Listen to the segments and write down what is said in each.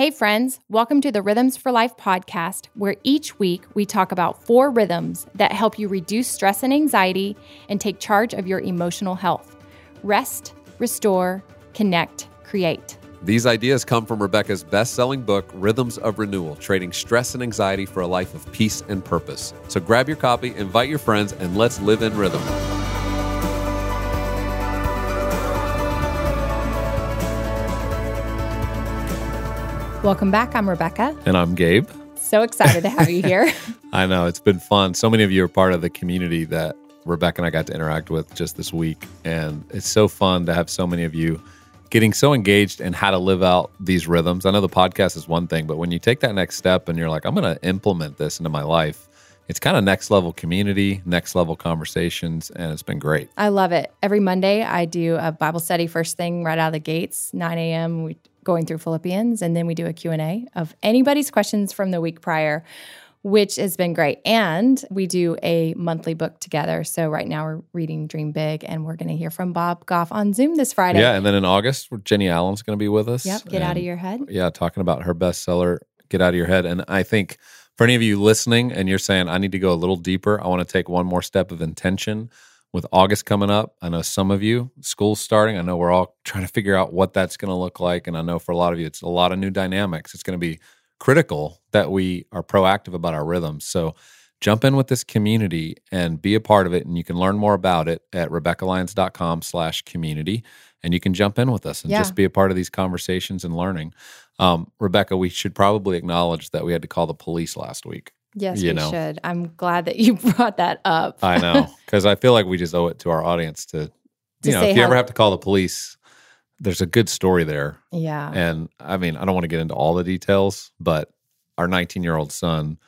Hey, friends, welcome to the Rhythms for Life podcast, where each week we talk about four rhythms that help you reduce stress and anxiety and take charge of your emotional health rest, restore, connect, create. These ideas come from Rebecca's best selling book, Rhythms of Renewal Trading Stress and Anxiety for a Life of Peace and Purpose. So grab your copy, invite your friends, and let's live in rhythm. Welcome back. I'm Rebecca. And I'm Gabe. So excited to have you here. I know, it's been fun. So many of you are part of the community that Rebecca and I got to interact with just this week. And it's so fun to have so many of you getting so engaged in how to live out these rhythms. I know the podcast is one thing, but when you take that next step and you're like, I'm going to implement this into my life, it's kind of next level community, next level conversations, and it's been great. I love it. Every Monday, I do a Bible study first thing right out of the gates, 9 a.m. We going through Philippians, and then we do a Q&A of anybody's questions from the week prior which has been great. And we do a monthly book together. So right now we're reading Dream Big, and we're going to hear from Bob Goff on Zoom this Friday. Yeah, and then in August, Jennie Allen's going to be with us. Yep, get out of your head. Yeah, talking about her bestseller, Get Out of Your Head. And I think for any of you listening and you're saying, I need to go a little deeper, I want to take one more step of intention. With August coming up, I know some of you, school's starting. I know we're all trying to figure out what that's going to look like. And I know for a lot of you, it's a lot of new dynamics. It's going to be critical that we are proactive about our rhythms. So jump in with this community and be a part of it. And you can learn more about it at RebeccaLyons.com slash community. And you can jump in with us and Yeah. just be a part of these conversations and learning. Um, Rebecca, we should probably acknowledge that we had to call the police last week. Yes, you we know. should. I'm glad that you brought that up. I know, because I feel like we just owe it to our audience to, To you know, if you ever have to call the police, there's a good story there. yeah. And I mean, I don't want to get into all the details, but our 19 year old son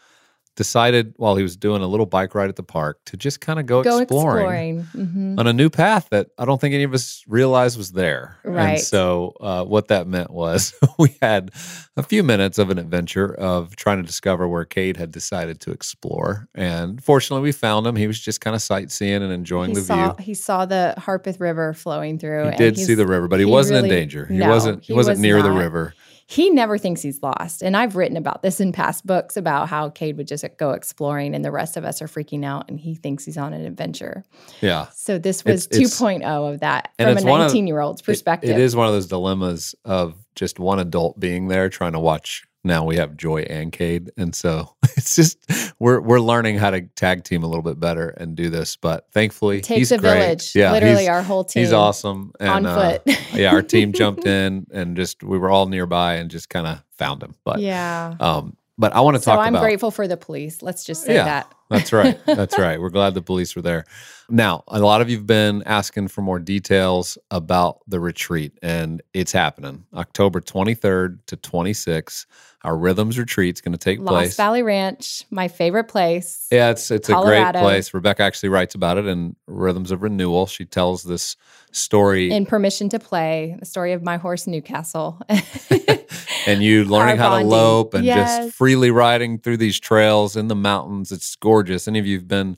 decided while he was doing a little bike ride at the park to just kind of go, Go exploring, exploring. Mhm. on a new path that I don't think any of us realized was there. And Right. so, uh, what that meant was we had a few minutes of an adventure of trying to discover where Cade had decided to explore. And fortunately, we found him. He was just kind of sightseeing and enjoying He the saw view. he saw the Harpeth River flowing through. He and did see the river, but he, he wasn't really- in danger. He no, wasn't. He, wasn't was near the river. He never thinks he's lost. And I've written about this in past books about how Cade would just go exploring and the rest of us are freaking out and he thinks he's on an adventure. Yeah. So this was It's- it's- 2.0 of that from a it's one of- 19 year old's It- perspective. it is one of those dilemmas of just one adult being there trying to watch. Now we have Joy and Cade, and so it's just we're we're learning how to tag team a little bit better and do this. But thankfully, It takes he's a great. village. Yeah, Literally, our whole team he's awesome on and, uh, foot. yeah, our team jumped in and just we were all nearby and just kind of found him. But yeah. um, but I want to talk So talk I'm about grateful for the police. Let's just say Yeah. that. that's right. That's right. We're glad the police were there. Now, a lot of you've been asking for more details about the retreat, and it's happening October 23rd to 26th. Our Rhythms Retreat's going to take place Lost place. Valley Ranch, my favorite place. Yeah, it's it's a great place. Rebecca actually writes about it in Rhythms of Renewal. She tells this story In Permission to Play, the story of my horse Newcastle. and you learning how to lope and Yes. just freely riding through these trails in the mountains. It's gorgeous. Any of you've been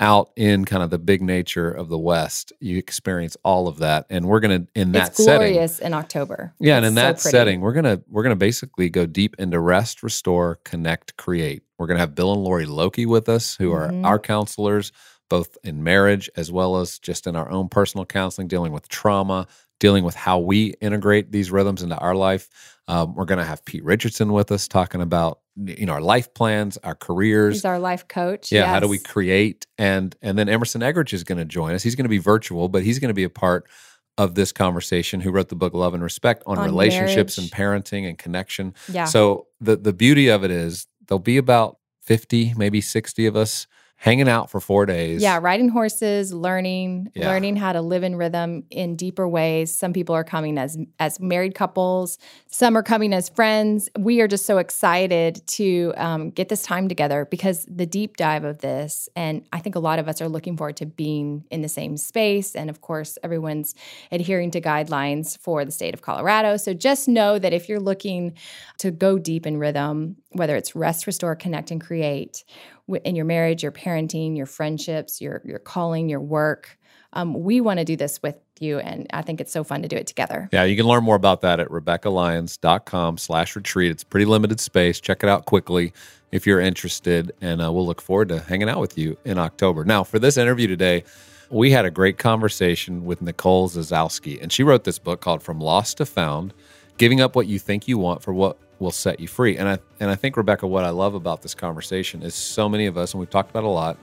out in kind of the big nature of the West, you experience all of that. And we're gonna in that it's setting. glorious in October. Yeah, and in so that pretty. setting, we're gonna we're gonna basically go deep into rest, restore, connect, create. We're gonna have Bill and Lori Loki with us, who Mhm. are our counselors, both in marriage as well as just in our own personal counseling, dealing with trauma, dealing with how we integrate these rhythms into our life. Um, we're gonna have Pete Richardson with us, talking about you know our life plans, our careers, He's our life coach. yeah, how do we create? And and then Emerson Eggerichs is going to join us. He's going to be virtual, but he's going to be a part of this conversation. Who wrote the book Love and Respect on, On relationships and parenting and connection. Yeah. So the the beauty of it is there'll be about fifty, maybe sixty of us hanging out for four days. Yeah, riding horses, learning, Yeah. learning how to live in rhythm in deeper ways. Some people are coming as as married couples. Some are coming as friends. We are just so excited to um, get this time together because the deep dive of this, and I think a lot of us are looking forward to being in the same space. And of course, everyone's adhering to guidelines for the state of Colorado. So just know that if you're looking to go deep in rhythm, whether it's rest, restore, connect, and create in your marriage, your parenting, your friendships, your your calling, your work. Um, we want to do this with you. And I think it's so fun to do it together. Yeah, you can learn more about that at RebeccaLyons.com slash retreat. It's pretty limited space. Check it out quickly if you're interested. And uh, we'll look forward to hanging out with you in October. Now, for this interview today, we had a great conversation with Nicole Zasowski, and she wrote this book called From Lost to Found Giving Up What You Think You Want for What Will Set You Free. And I, and I think, Rebecca, what I love about this conversation is so many of us, and we've talked about a lot,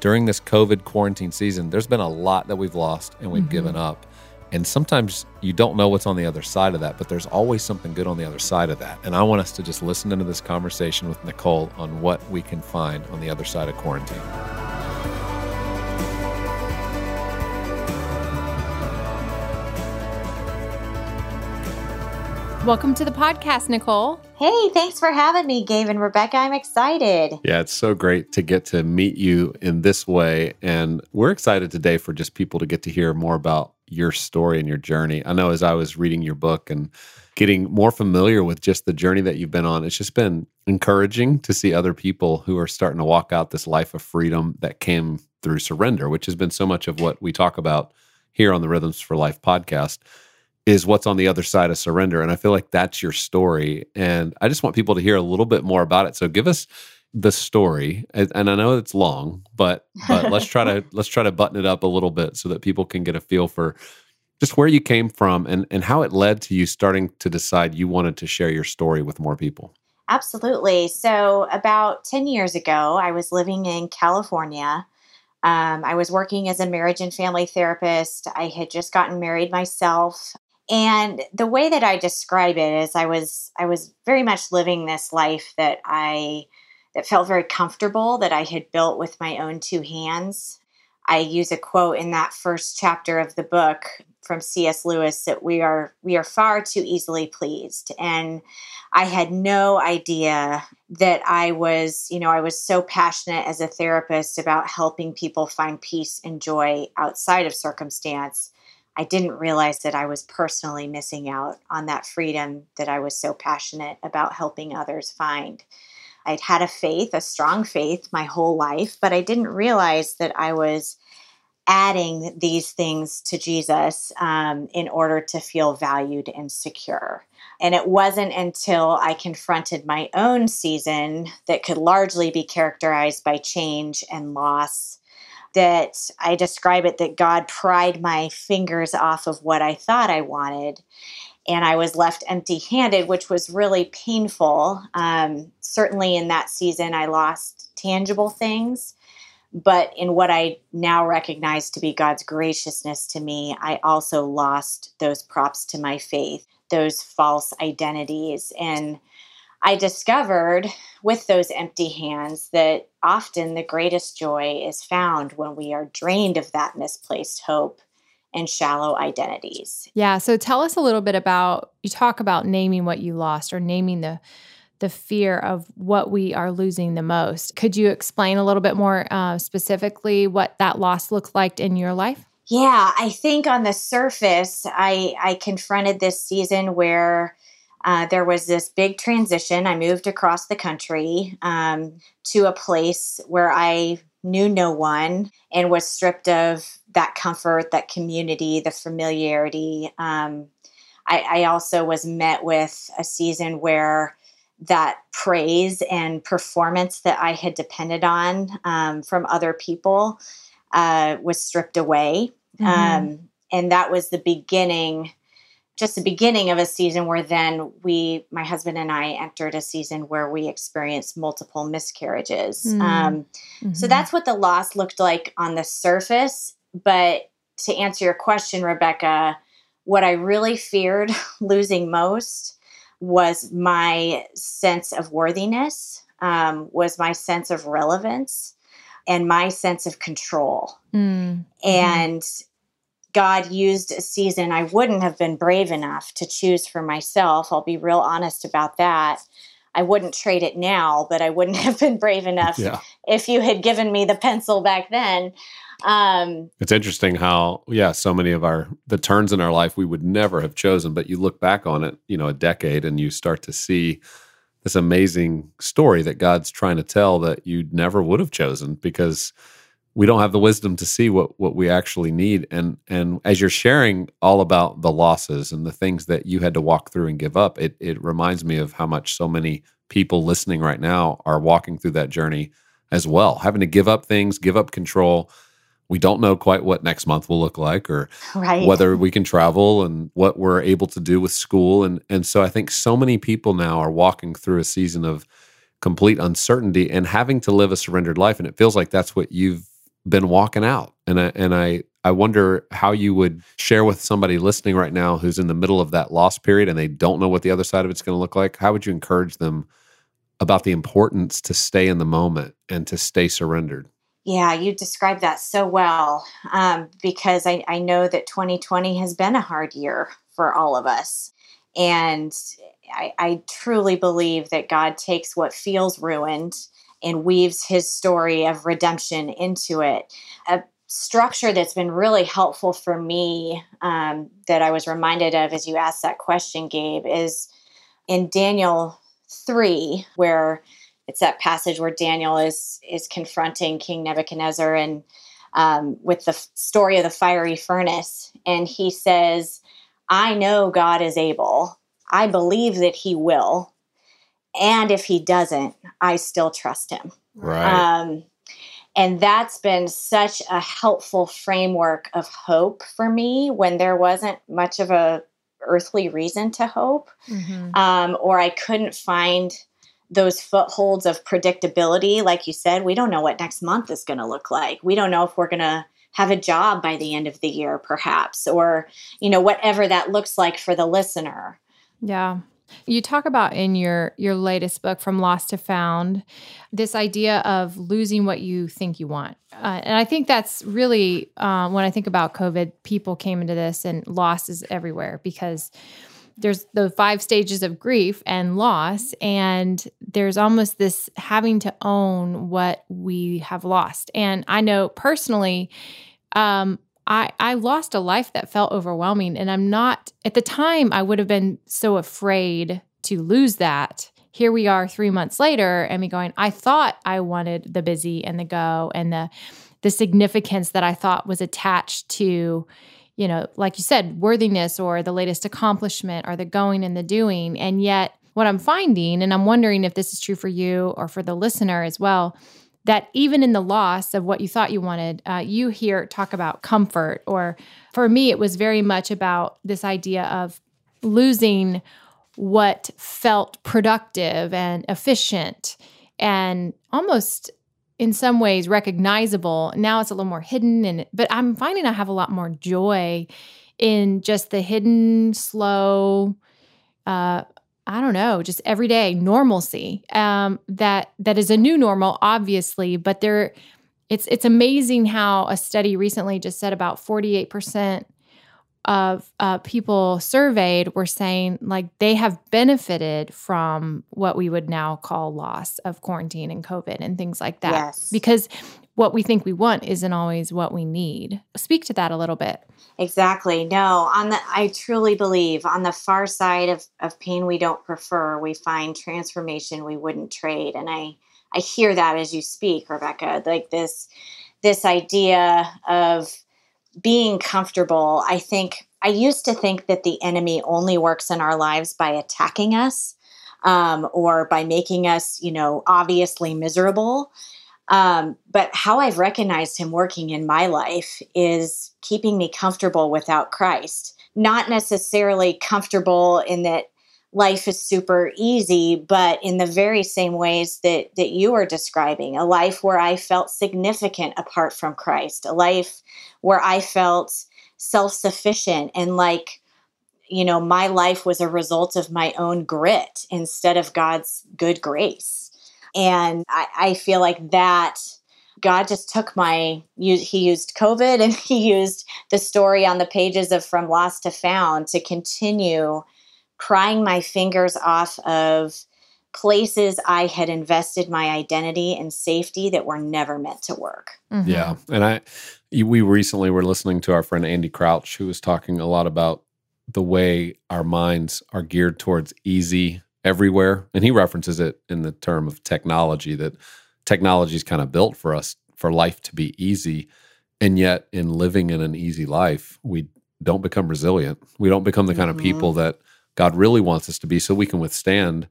during this COVID quarantine season, there's been a lot that we've lost and we've mm-hmm. given up. And sometimes you don't know what's on the other side of that, but there's always something good on the other side of that. And I want us to just listen into this conversation with Nicole on what we can find on the other side of quarantine. Welcome to the podcast, Nicole. Hey, thanks for having me, Gabe and Rebecca. I'm excited. Yeah, it's so great to get to meet you in this way. And we're excited today for just people to get to hear more about your story and your journey. I know as I was reading your book and getting more familiar with just the journey that you've been on, it's just been encouraging to see other people who are starting to walk out this life of freedom that came through surrender, which has been so much of what we talk about here on the Rhythms for Life podcast is what's on the other side of surrender. And I feel like that's your story. And I just want people to hear a little bit more about it. So give us the story. And, I know it's long, but but let's try to let's try to button it up a little bit so that people can get a feel for just where you came from and, and how it led to you starting to decide you wanted to share your story with more people. Absolutely. So, about 10 years ago, I was living in California. Um, I was working as a marriage and family therapist. I had just gotten married myself. And the way that I describe it is I was I was very much living this life that I that felt very comfortable that I had built with my own two hands. I use a quote in that first chapter of the book from C.S. Lewis that we are we are far too easily pleased and I had no idea that I was, you know, I was so passionate as a therapist about helping people find peace and joy outside of circumstance I didn't realize that I was personally missing out on that freedom that I was so passionate about helping others find. I'd had a faith, a strong faith, my whole life, but I didn't realize that I was adding these things to Jesus um, in order to feel valued and secure. And it wasn't until I confronted my own season that could largely be characterized by change and loss that I describe it that God pried my fingers off of what I thought I wanted. And I was left empty handed, which was really painful. Um, certainly in that season, I lost tangible things. But in what I now recognize to be God's graciousness to me, I also lost those props to my faith, those false identities. And I discovered with those empty hands that often the greatest joy is found when we are drained of that misplaced hope and shallow identities. Yeah, so tell us a little bit about you talk about naming what you lost or naming the the fear of what we are losing the most. Could you explain a little bit more uh, specifically what that loss looked like in your life? Yeah, I think on the surface, I I confronted this season where uh, there was this big transition. I moved across the country um, to a place where I knew no one and was stripped of that comfort, that community, the familiarity. Um, I, I, also was met with a season where that praise and performance that I had depended on um, from other people uh, was stripped away. Mm-hmm. Um, and that was the beginning just the beginning of a season where then we, my husband and I, entered a season where we experienced multiple miscarriages. Mm. Um, mm-hmm. So that's what the loss looked like on the surface. But to answer your question, Rebecca, what I really feared losing most was my sense of worthiness, um, was my sense of relevance, and my sense of control. Mm. And God used a season I wouldn't have been brave enough to choose for myself. I'll be real honest about that. I wouldn't trade it now, but I wouldn't have been brave enough yeah. if you had given me the pencil back then. Um, it's interesting how, yeah, so many of our the turns in our life we would never have chosen, but you look back on it, you know, a decade, and you start to see this amazing story that God's trying to tell that you never would have chosen because we don't have the wisdom to see what what we actually need. And and as you're sharing all about the losses and the things that you had to walk through and give up it it reminds me of how much so many people listening right now are walking through that journey as well having to give up things give up control. We don't know quite what next month will look like or right. whether we can travel and what we're able to do with school. And and so i think so many people now are walking through a season of complete uncertainty and having to live a surrendered life. And it feels like that's what you've been walking out. And I, and I I wonder how you would share with somebody listening right now who's in the middle of that loss period and they don't know what the other side of it's going to look like. How would you encourage them about the importance to stay in the moment and to stay surrendered? Yeah, you described that so well um, because I, I know that 2020 has been a hard year for all of us. And I, I truly believe that God takes what feels ruined and weaves his story of redemption into it. A structure that's been really helpful for me um, that I was reminded of as you asked that question, Gabe, is in Daniel 3, where it's that passage where Daniel is is confronting King Nebuchadnezzar and um, with the story of the fiery furnace, and he says, "I know God is able. I believe that He will, and if he doesn't, I still trust him. Right. Um, and that's been such a helpful framework of hope for me when there wasn't much of a earthly reason to hope, mm-hmm. um, or I couldn't find those footholds of predictability. Like you said, we don't know what next month is going to look like. We don't know if we're going to have a job by the end of the year, perhaps, or you know whatever that looks like for the listener. Yeah. You talk about in your your latest book, From Lost to Found, this idea of losing what you think you want, uh, and I think that's really uh, when I think about COVID, people came into this and loss is everywhere because there's the five stages of grief and loss and there's almost this having to own what we have lost. And i know personally um, I, I lost a life that felt overwhelming. And I'm not, at the time, I would have been so afraid to lose that. Here we are three months later, and me going, I thought I wanted the busy and the go and the, the significance that I thought was attached to, you know, like you said, worthiness or the latest accomplishment or the going and the doing. And yet, what I'm finding, and I'm wondering if this is true for you or for the listener as well, that even in the loss of what you thought you wanted, uh, you hear talk about comfort. Or for me, it was very much about this idea of losing what felt productive and efficient and almost in some ways recognizable. Now it's a little more hidden and but I'm finding I have a lot more joy in just the hidden, slow, uh, I don't know, just everyday normalcy. Um, that that is a new normal, obviously, but there, it's it's amazing how a study recently just said about forty eight percent of uh, people surveyed were saying like they have benefited from what we would now call loss of quarantine and COVID and things like that. Yes. Because what we think we want isn't always what we need. Speak to that a little bit. Exactly. No, on the I truly believe on the far side of, of pain we don't prefer, we find transformation we wouldn't trade. And I I hear that as you speak, Rebecca, like this this idea of being comfortable. I think I used to think that the enemy only works in our lives by attacking us um, or by making us, you know, obviously miserable. Um, but how I've recognized him working in my life is keeping me comfortable without Christ. Not necessarily comfortable in that life is super easy, but in the very same ways that that you are describing, a life where I felt significant apart from Christ, a life where I felt self-sufficient and like you know, my life was a result of my own grit instead of God's good grace. And I, I feel like that God just took my, he used COVID and he used the story on the pages of From Lost to Found to continue prying my fingers off of places I had invested my identity and safety that were never meant to work. Mm-hmm. Yeah. And I, we recently were listening to our friend Andy Crouch, who was talking a lot about the way our minds are geared towards easy everywhere. And he references it in the term of technology that technology is kind of built for us for life to be easy. And yet, in living in an easy life, we don't become resilient. We don't become the kind mm-hmm. of people mm-hmm. that God really wants us to be so we can withstand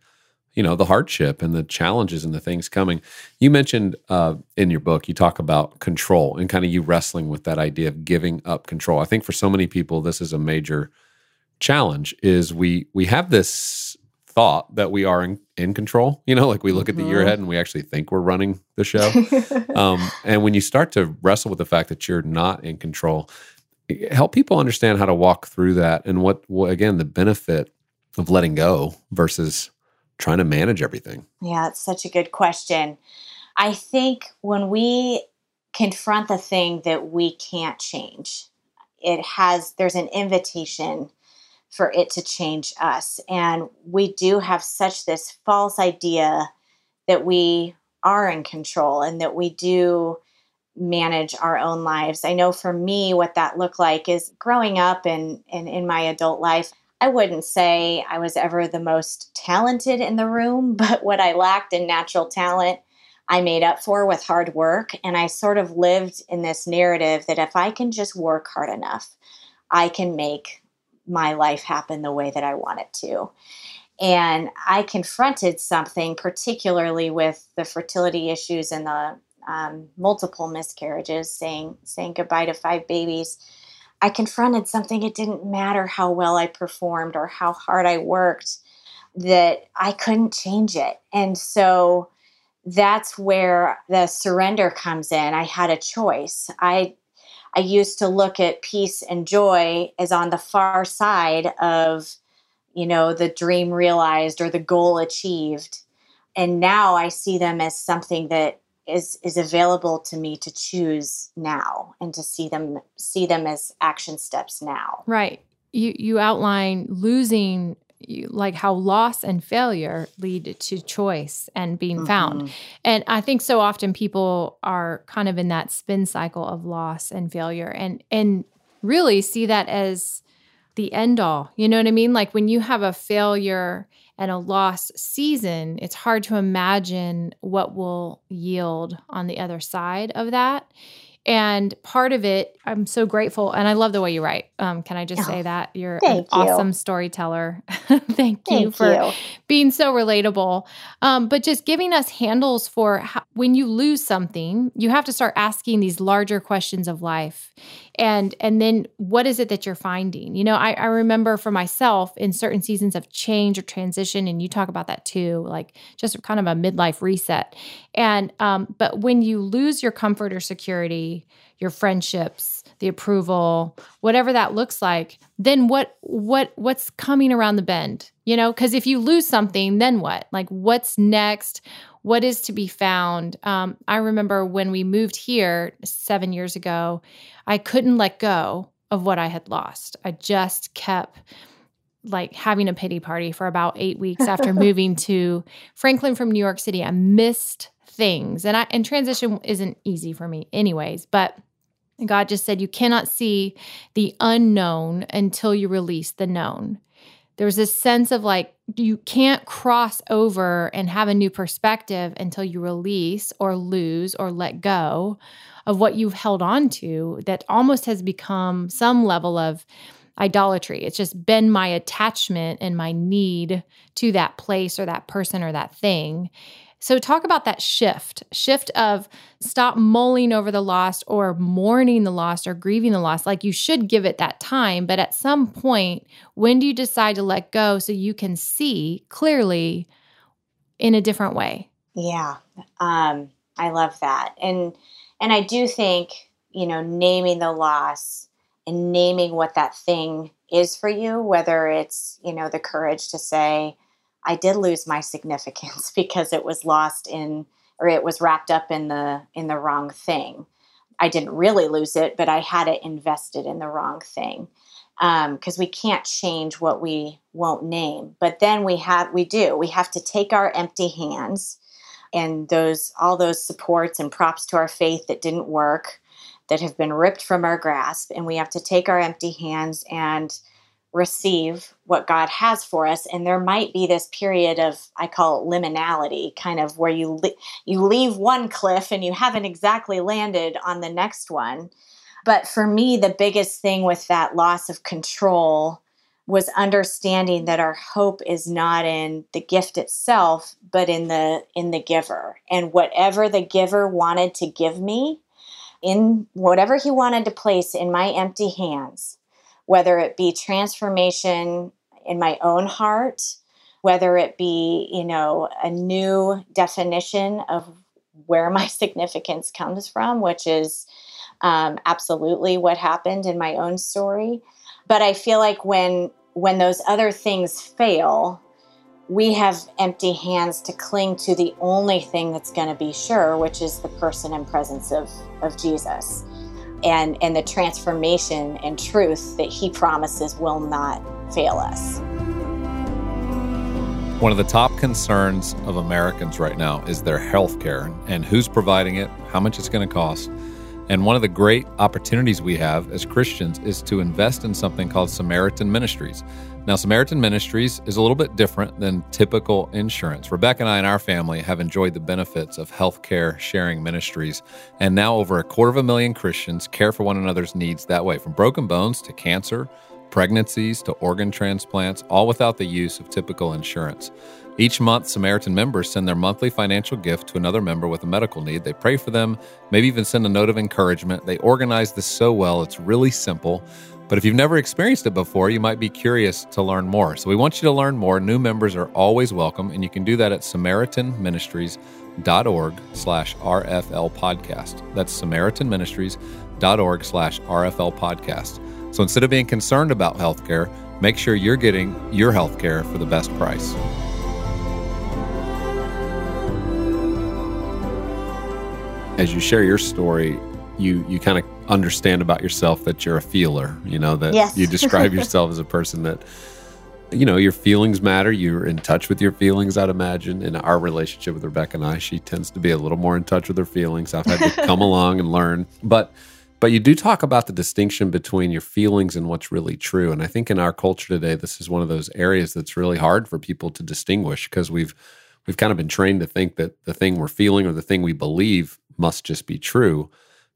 you know the hardship and the challenges and the things coming you mentioned uh, in your book you talk about control and kind of you wrestling with that idea of giving up control i think for so many people this is a major challenge is we we have this thought that we are in, in control you know like we look mm-hmm. at the year mm-hmm. ahead and we actually think we're running the show um, and when you start to wrestle with the fact that you're not in control help people understand how to walk through that and what, what again the benefit of letting go versus trying to manage everything? Yeah, it's such a good question. I think when we confront the thing that we can't change, it has, there's an invitation for it to change us. And we do have such this false idea that we are in control and that we do manage our own lives. I know for me, what that looked like is growing up and, and in my adult life, I wouldn't say I was ever the most talented in the room, but what I lacked in natural talent, I made up for with hard work. And I sort of lived in this narrative that if I can just work hard enough, I can make my life happen the way that I want it to. And I confronted something, particularly with the fertility issues and the um, multiple miscarriages, saying saying goodbye to five babies I confronted something, it didn't matter how well I performed or how hard I worked, that I couldn't change it. And so that's where the surrender comes in. I had a choice. I I used to look at peace and joy as on the far side of, you know, the dream realized or the goal achieved. And now I see them as something that is is available to me to choose now and to see them see them as action steps now right you you outline losing like how loss and failure lead to choice and being mm-hmm. found and i think so often people are kind of in that spin cycle of loss and failure and and really see that as the end all you know what i mean like when you have a failure and a loss season, it's hard to imagine what will yield on the other side of that. And part of it, I'm so grateful, and I love the way you write. Um, can I just oh, say that you're an you. awesome storyteller? thank you thank for you. being so relatable. Um, but just giving us handles for how, when you lose something, you have to start asking these larger questions of life, and and then what is it that you're finding? You know, I, I remember for myself in certain seasons of change or transition, and you talk about that too, like just kind of a midlife reset. And um, but when you lose your comfort or security your friendships, the approval, whatever that looks like, then what what what's coming around the bend? You know, because if you lose something, then what? Like what's next? What is to be found? Um, I remember when we moved here seven years ago, I couldn't let go of what I had lost. I just kept like having a pity party for about eight weeks after moving to Franklin from New York City. I missed things. And I and transition isn't easy for me anyways, but God just said you cannot see the unknown until you release the known. There's this sense of like you can't cross over and have a new perspective until you release or lose or let go of what you've held on to that almost has become some level of idolatry. It's just been my attachment and my need to that place or that person or that thing. So, talk about that shift shift of stop mulling over the lost or mourning the lost or grieving the lost. Like you should give it that time. But at some point, when do you decide to let go so you can see clearly in a different way? Yeah. Um, I love that. And, and I do think, you know, naming the loss and naming what that thing is for you, whether it's, you know, the courage to say, I did lose my significance because it was lost in or it was wrapped up in the in the wrong thing. I didn't really lose it, but I had it invested in the wrong thing. Because um, we can't change what we won't name, but then we have we do we have to take our empty hands and those all those supports and props to our faith that didn't work, that have been ripped from our grasp, and we have to take our empty hands and receive what God has for us. And there might be this period of I call it liminality kind of where you li- you leave one cliff and you haven't exactly landed on the next one. But for me the biggest thing with that loss of control was understanding that our hope is not in the gift itself but in the in the giver. And whatever the giver wanted to give me in whatever he wanted to place in my empty hands whether it be transformation in my own heart, whether it be, you know, a new definition of where my significance comes from, which is um, absolutely what happened in my own story. But I feel like when when those other things fail, we have empty hands to cling to the only thing that's going to be sure, which is the person and presence of, of Jesus and, and the transformation and truth that he promises will not fail us. One of the top concerns of Americans right now is their health care and who's providing it, how much it's going to cost. And one of the great opportunities we have as Christians is to invest in something called Samaritan Ministries. Now, Samaritan Ministries is a little bit different than typical insurance. Rebecca and I and our family have enjoyed the benefits of healthcare sharing ministries, and now over a quarter of a million Christians care for one another's needs that way, from broken bones to cancer, pregnancies to organ transplants, all without the use of typical insurance. Each month, Samaritan members send their monthly financial gift to another member with a medical need. They pray for them, maybe even send a note of encouragement. They organize this so well, it's really simple. But if you've never experienced it before, you might be curious to learn more. So we want you to learn more. New members are always welcome, and you can do that at samaritanministries.org slash RFL podcast. That's samaritanministries.org slash RFL podcast. So instead of being concerned about healthcare, make sure you're getting your healthcare for the best price. As you share your story, you you kind of understand about yourself that you're a feeler you know that yes. you describe yourself as a person that you know your feelings matter. You're in touch with your feelings i'd imagine. In our relationship with rebecca and i she tends to be a little more in touch with her feelings. I've had to come along and learn. But but you do talk about the distinction between your feelings and what's really true. And i think in our culture today this is one of those areas that's really hard for people to distinguish because we've we've kind of been trained to think that the thing we're feeling or the thing we believe must just be true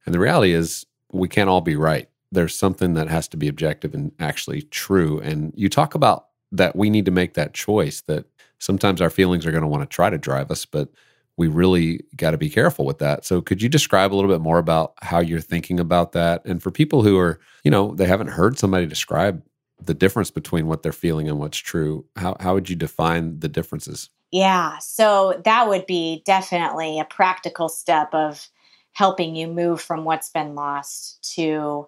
and the reality is, we can't all be right. There's something that has to be objective and actually true. And you talk about that we need to make that choice that sometimes our feelings are going to want to try to drive us, but we really got to be careful with that. So could you describe a little bit more about how you're thinking about that? And for people who are, you know, they haven't heard somebody describe the difference between what they're feeling and what's true, how how would you define the differences? Yeah, so that would be definitely a practical step of helping you move from what's been lost to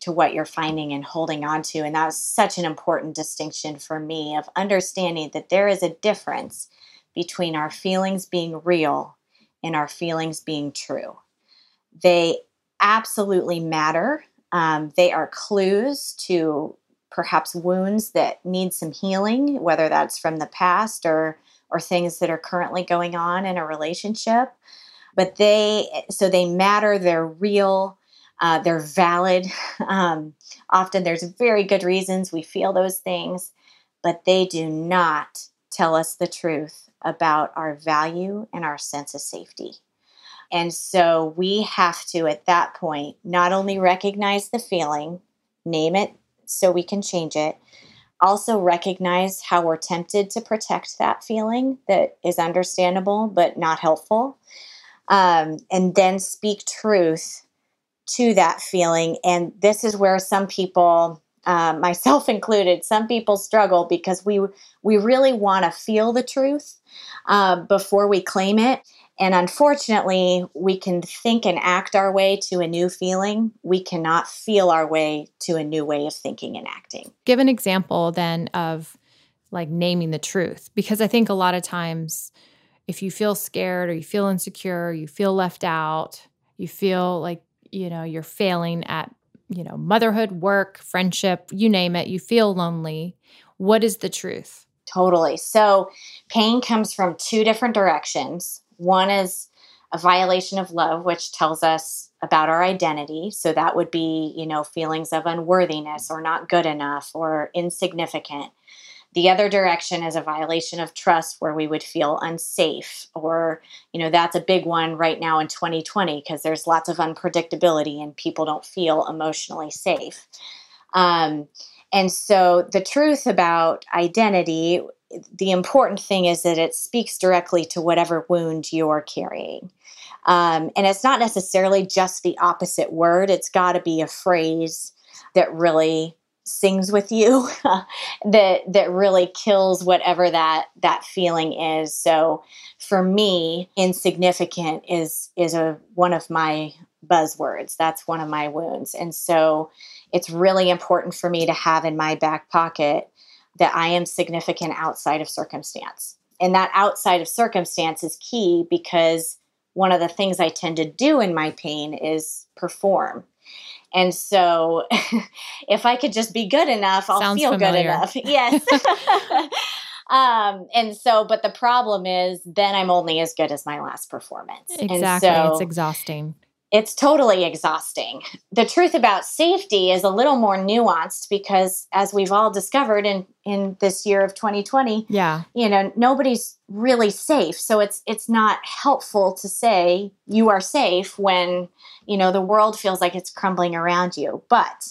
to what you're finding and holding on to and that's such an important distinction for me of understanding that there is a difference between our feelings being real and our feelings being true they absolutely matter um, they are clues to perhaps wounds that need some healing whether that's from the past or or things that are currently going on in a relationship. But they so they matter they're real uh, they're valid. Um, often there's very good reasons we feel those things but they do not tell us the truth about our value and our sense of safety. And so we have to at that point not only recognize the feeling name it so we can change it also recognize how we're tempted to protect that feeling that is understandable but not helpful um, and then speak truth to that feeling. And this is where some people, uh, myself included, some people struggle because we we really want to feel the truth uh, before we claim it. And unfortunately, we can think and act our way to a new feeling. We cannot feel our way to a new way of thinking and acting. Give an example then of like naming the truth, because I think a lot of times if you feel scared or you feel insecure, you feel left out, you feel like, you know, you're failing at, you know, motherhood, work, friendship, you name it, you feel lonely, what is the truth? Totally. So, pain comes from two different directions. One is a violation of love, which tells us about our identity. So that would be, you know, feelings of unworthiness or not good enough or insignificant. The other direction is a violation of trust where we would feel unsafe, or, you know, that's a big one right now in 2020 because there's lots of unpredictability and people don't feel emotionally safe. Um, and so the truth about identity, the important thing is that it speaks directly to whatever wound you're carrying. Um, and it's not necessarily just the opposite word, it's got to be a phrase that really sings with you that that really kills whatever that that feeling is. So for me insignificant is is a one of my buzzwords. That's one of my wounds. And so it's really important for me to have in my back pocket that I am significant outside of circumstance and that outside of circumstance is key because one of the things I tend to do in my pain is perform and so if I could just be good enough, I'll Sounds feel familiar. good enough. Yes. um, and so, but the problem is then I'm only as good as my last performance. Exactly. And so it's exhausting. It's totally exhausting. The truth about safety is a little more nuanced because as we've all discovered in in this year of 2020, Yeah. you know, nobody's really safe. So it's it's not helpful to say you are safe when, you know, the world feels like it's crumbling around you. But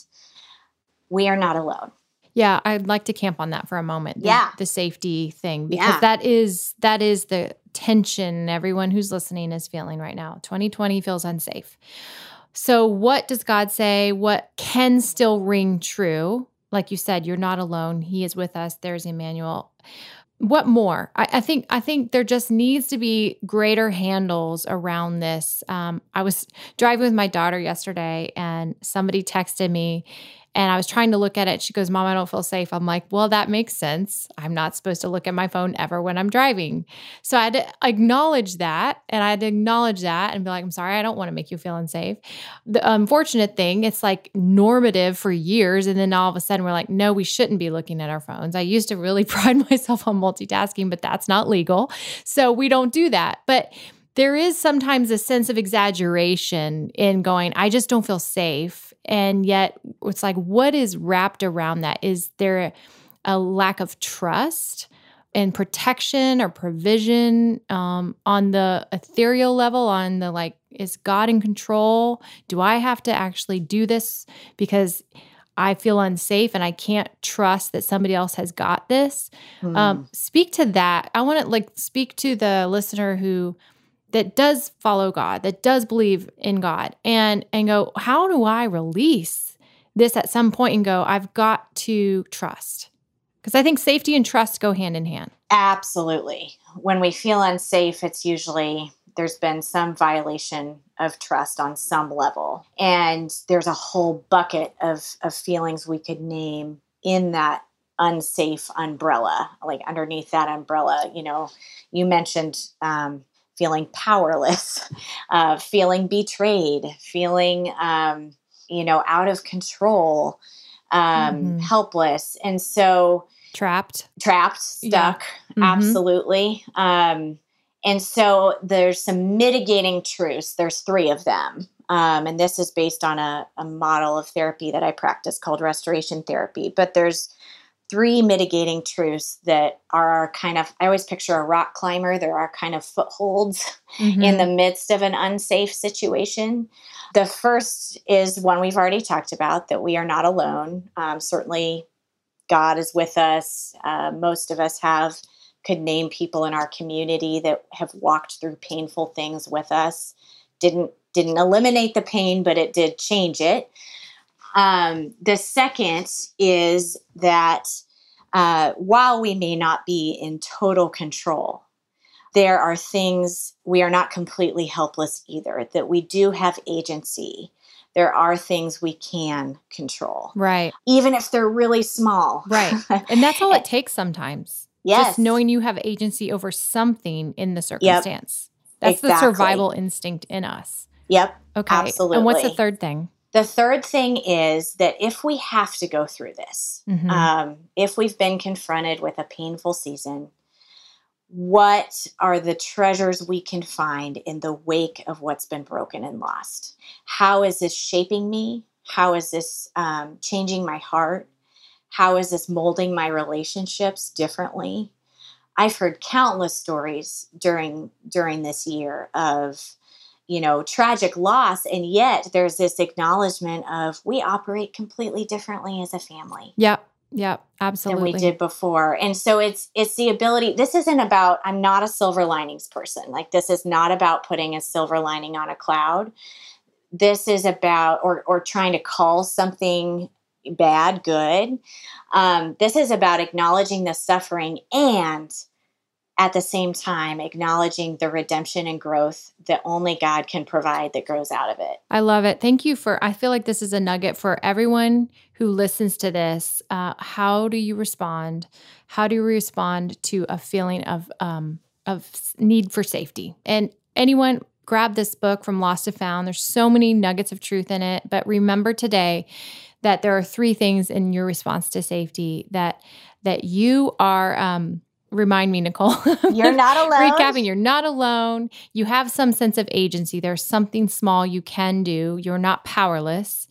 we are not alone. Yeah, I'd like to camp on that for a moment. The, Yeah. the safety thing because Yeah. that is that is the tension everyone who's listening is feeling right now. 2020 feels unsafe. So what does God say? What can still ring true? Like you said, you're not alone. He is with us. There's Emmanuel. What more? I, I think I think there just needs to be greater handles around this. Um, I was driving with my daughter yesterday, and somebody texted me, and I was trying to look at it. She goes, Mom, I don't feel safe. I'm like, Well, that makes sense. I'm not supposed to look at my phone ever when I'm driving. So I had to acknowledge that. And I had to acknowledge that and be like, I'm sorry, I don't want to make you feel unsafe. The unfortunate thing, it's like normative for years. And then all of a sudden we're like, No, we shouldn't be looking at our phones. I used to really pride myself on multitasking, but that's not legal. So we don't do that. But there is sometimes a sense of exaggeration in going, I just don't feel safe. And yet it's like, what is wrapped around that? Is there a, lack of trust and protection or provision um, on the ethereal level, on the like, is God in control? Do I have to actually do this because I feel unsafe and I can't trust that somebody else has got this? Hmm. Um, speak to that. I want to like speak to the listener who that does follow God, that does believe in God, and and go, how do I release this at some point and go, I've got to trust. Because I think safety and trust go hand in hand. Absolutely. When we feel unsafe, it's usually there's been some violation of trust on some level. And there's a whole bucket of, of feelings we could name in that unsafe umbrella, like underneath that umbrella. You know, you mentioned um, feeling powerless, uh, feeling betrayed, feeling, um, you know, out of control, um, Mhm. helpless. And so, Trapped. trapped, Yeah. stuck, Mhm. absolutely. Um, and so there's some mitigating truths. There's three of them. Um, and this is based on a, a model of therapy that I practice called restoration therapy. But there's three mitigating truths that are kind of, I always picture a rock climber. There are kind of footholds in Mhm. the midst of an unsafe situation. The first is one we've already talked about that we are not alone. Um, certainly, God is with us. Uh, most of us have could name people in our community that have walked through painful things with us. Didn't didn't eliminate the pain, but it did change it. Um, the second is that uh, while we may not be in total control, there are things we are not completely helpless either, that we do have agency. There are things we can control, right. even if they're really small. Right. And that's all it takes sometimes. yes. Just knowing you have agency over something in the circumstance. That's the survival instinct in us. Yep. Okay. Absolutely. And what's the third thing? The third thing is that if we have to go through this, Mhm. um, if we've been confronted with a painful season, what are the treasures we can find in the wake of what's been broken and lost? How is this shaping me? How is this um, changing my heart? How is this molding my relationships differently? I've heard countless stories during during this year of you know tragic loss and yet there's this acknowledgement of we operate completely differently as a family. Yep. Yeah, absolutely. Than we did before. And so it's it's the ability this isn't about I'm not a silver linings person. Like this is not about putting a silver lining on a cloud. This is about or or trying to call something bad good. Um, this is about acknowledging the suffering and at the same time acknowledging the redemption and growth that only God can provide that grows out of it. I love it. Thank you for, I feel like this is a nugget for everyone who listens to this. Uh, how do you respond? How do you respond to a feeling of, um, of need for safety? And anyone, grab this book from Lost to Found. There's so many nuggets of truth in it. But remember today that there are three things in your response to safety that that you are um, remind me, Nicole. You're not alone. Recapping, you're not alone. You have some sense of agency. There's something small you can do. You're not powerless.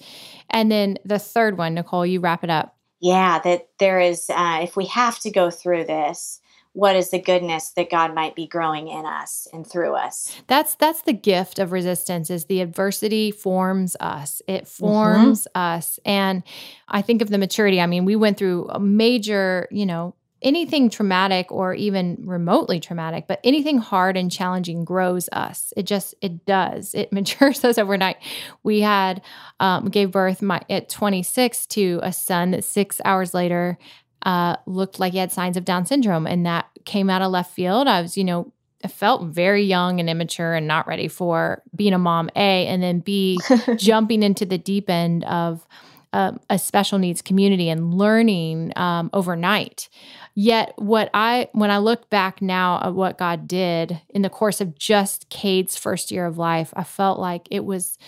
And then the third one, Nicole, you wrap it up. Yeah, that there is, uh, if we have to go through this, what is the goodness that God might be growing in us and through us. That's that's the gift of resistance is the adversity forms us. It mm-hmm. forms mm-hmm. us. And I think of the maturity. I mean, we went through a major, you know, anything traumatic or even remotely traumatic, but anything hard and challenging grows us. It just it does. It matures us overnight. We had um, gave birth my at 26 to a son that six hours later uh, looked like he had signs of Down syndrome, and that came out of left field. I was, you know, I felt very young and immature and not ready for being a mom. A and then B jumping into the deep end of um, a special needs community and learning um, overnight. Yet, what I when I look back now at what God did in the course of just Cade's first year of life, I felt like it was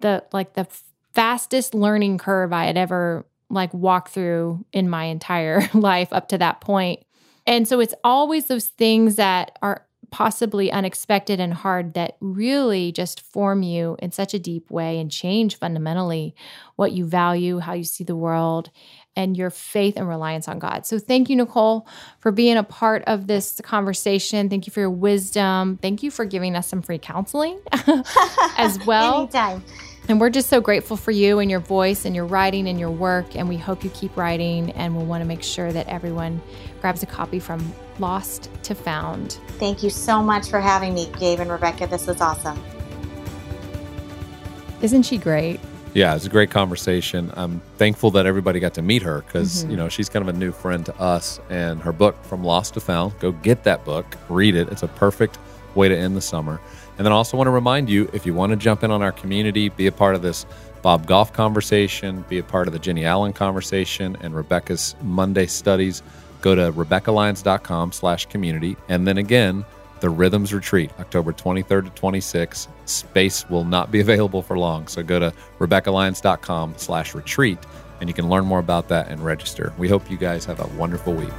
the like the fastest learning curve I had ever like walked through in my entire life up to that point. And so it's always those things that are possibly unexpected and hard that really just form you in such a deep way and change fundamentally what you value, how you see the world, and your faith and reliance on God. So thank you, Nicole, for being a part of this conversation. Thank you for your wisdom. Thank you for giving us some free counseling as well. Anytime. And we're just so grateful for you and your voice and your writing and your work. And we hope you keep writing. And we'll want to make sure that everyone grabs a copy from Lost to Found. Thank you so much for having me, Gabe and Rebecca. This was awesome. Isn't she great? Yeah, it's a great conversation. I'm thankful that everybody got to meet her because, mm-hmm. you know, she's kind of a new friend to us. And her book, From Lost to Found, go get that book, read it. It's a perfect way to end the summer. And then I also want to remind you if you want to jump in on our community, be a part of this Bob Goff conversation, be a part of the Jennie Allen conversation and Rebecca's Monday studies, go to RebeccaLyons.com slash community. And then again, the Rhythms Retreat, October 23rd to 26th. Space will not be available for long, so go to RebeccaLyons.com slash retreat, and you can learn more about that and register. We hope you guys have a wonderful week.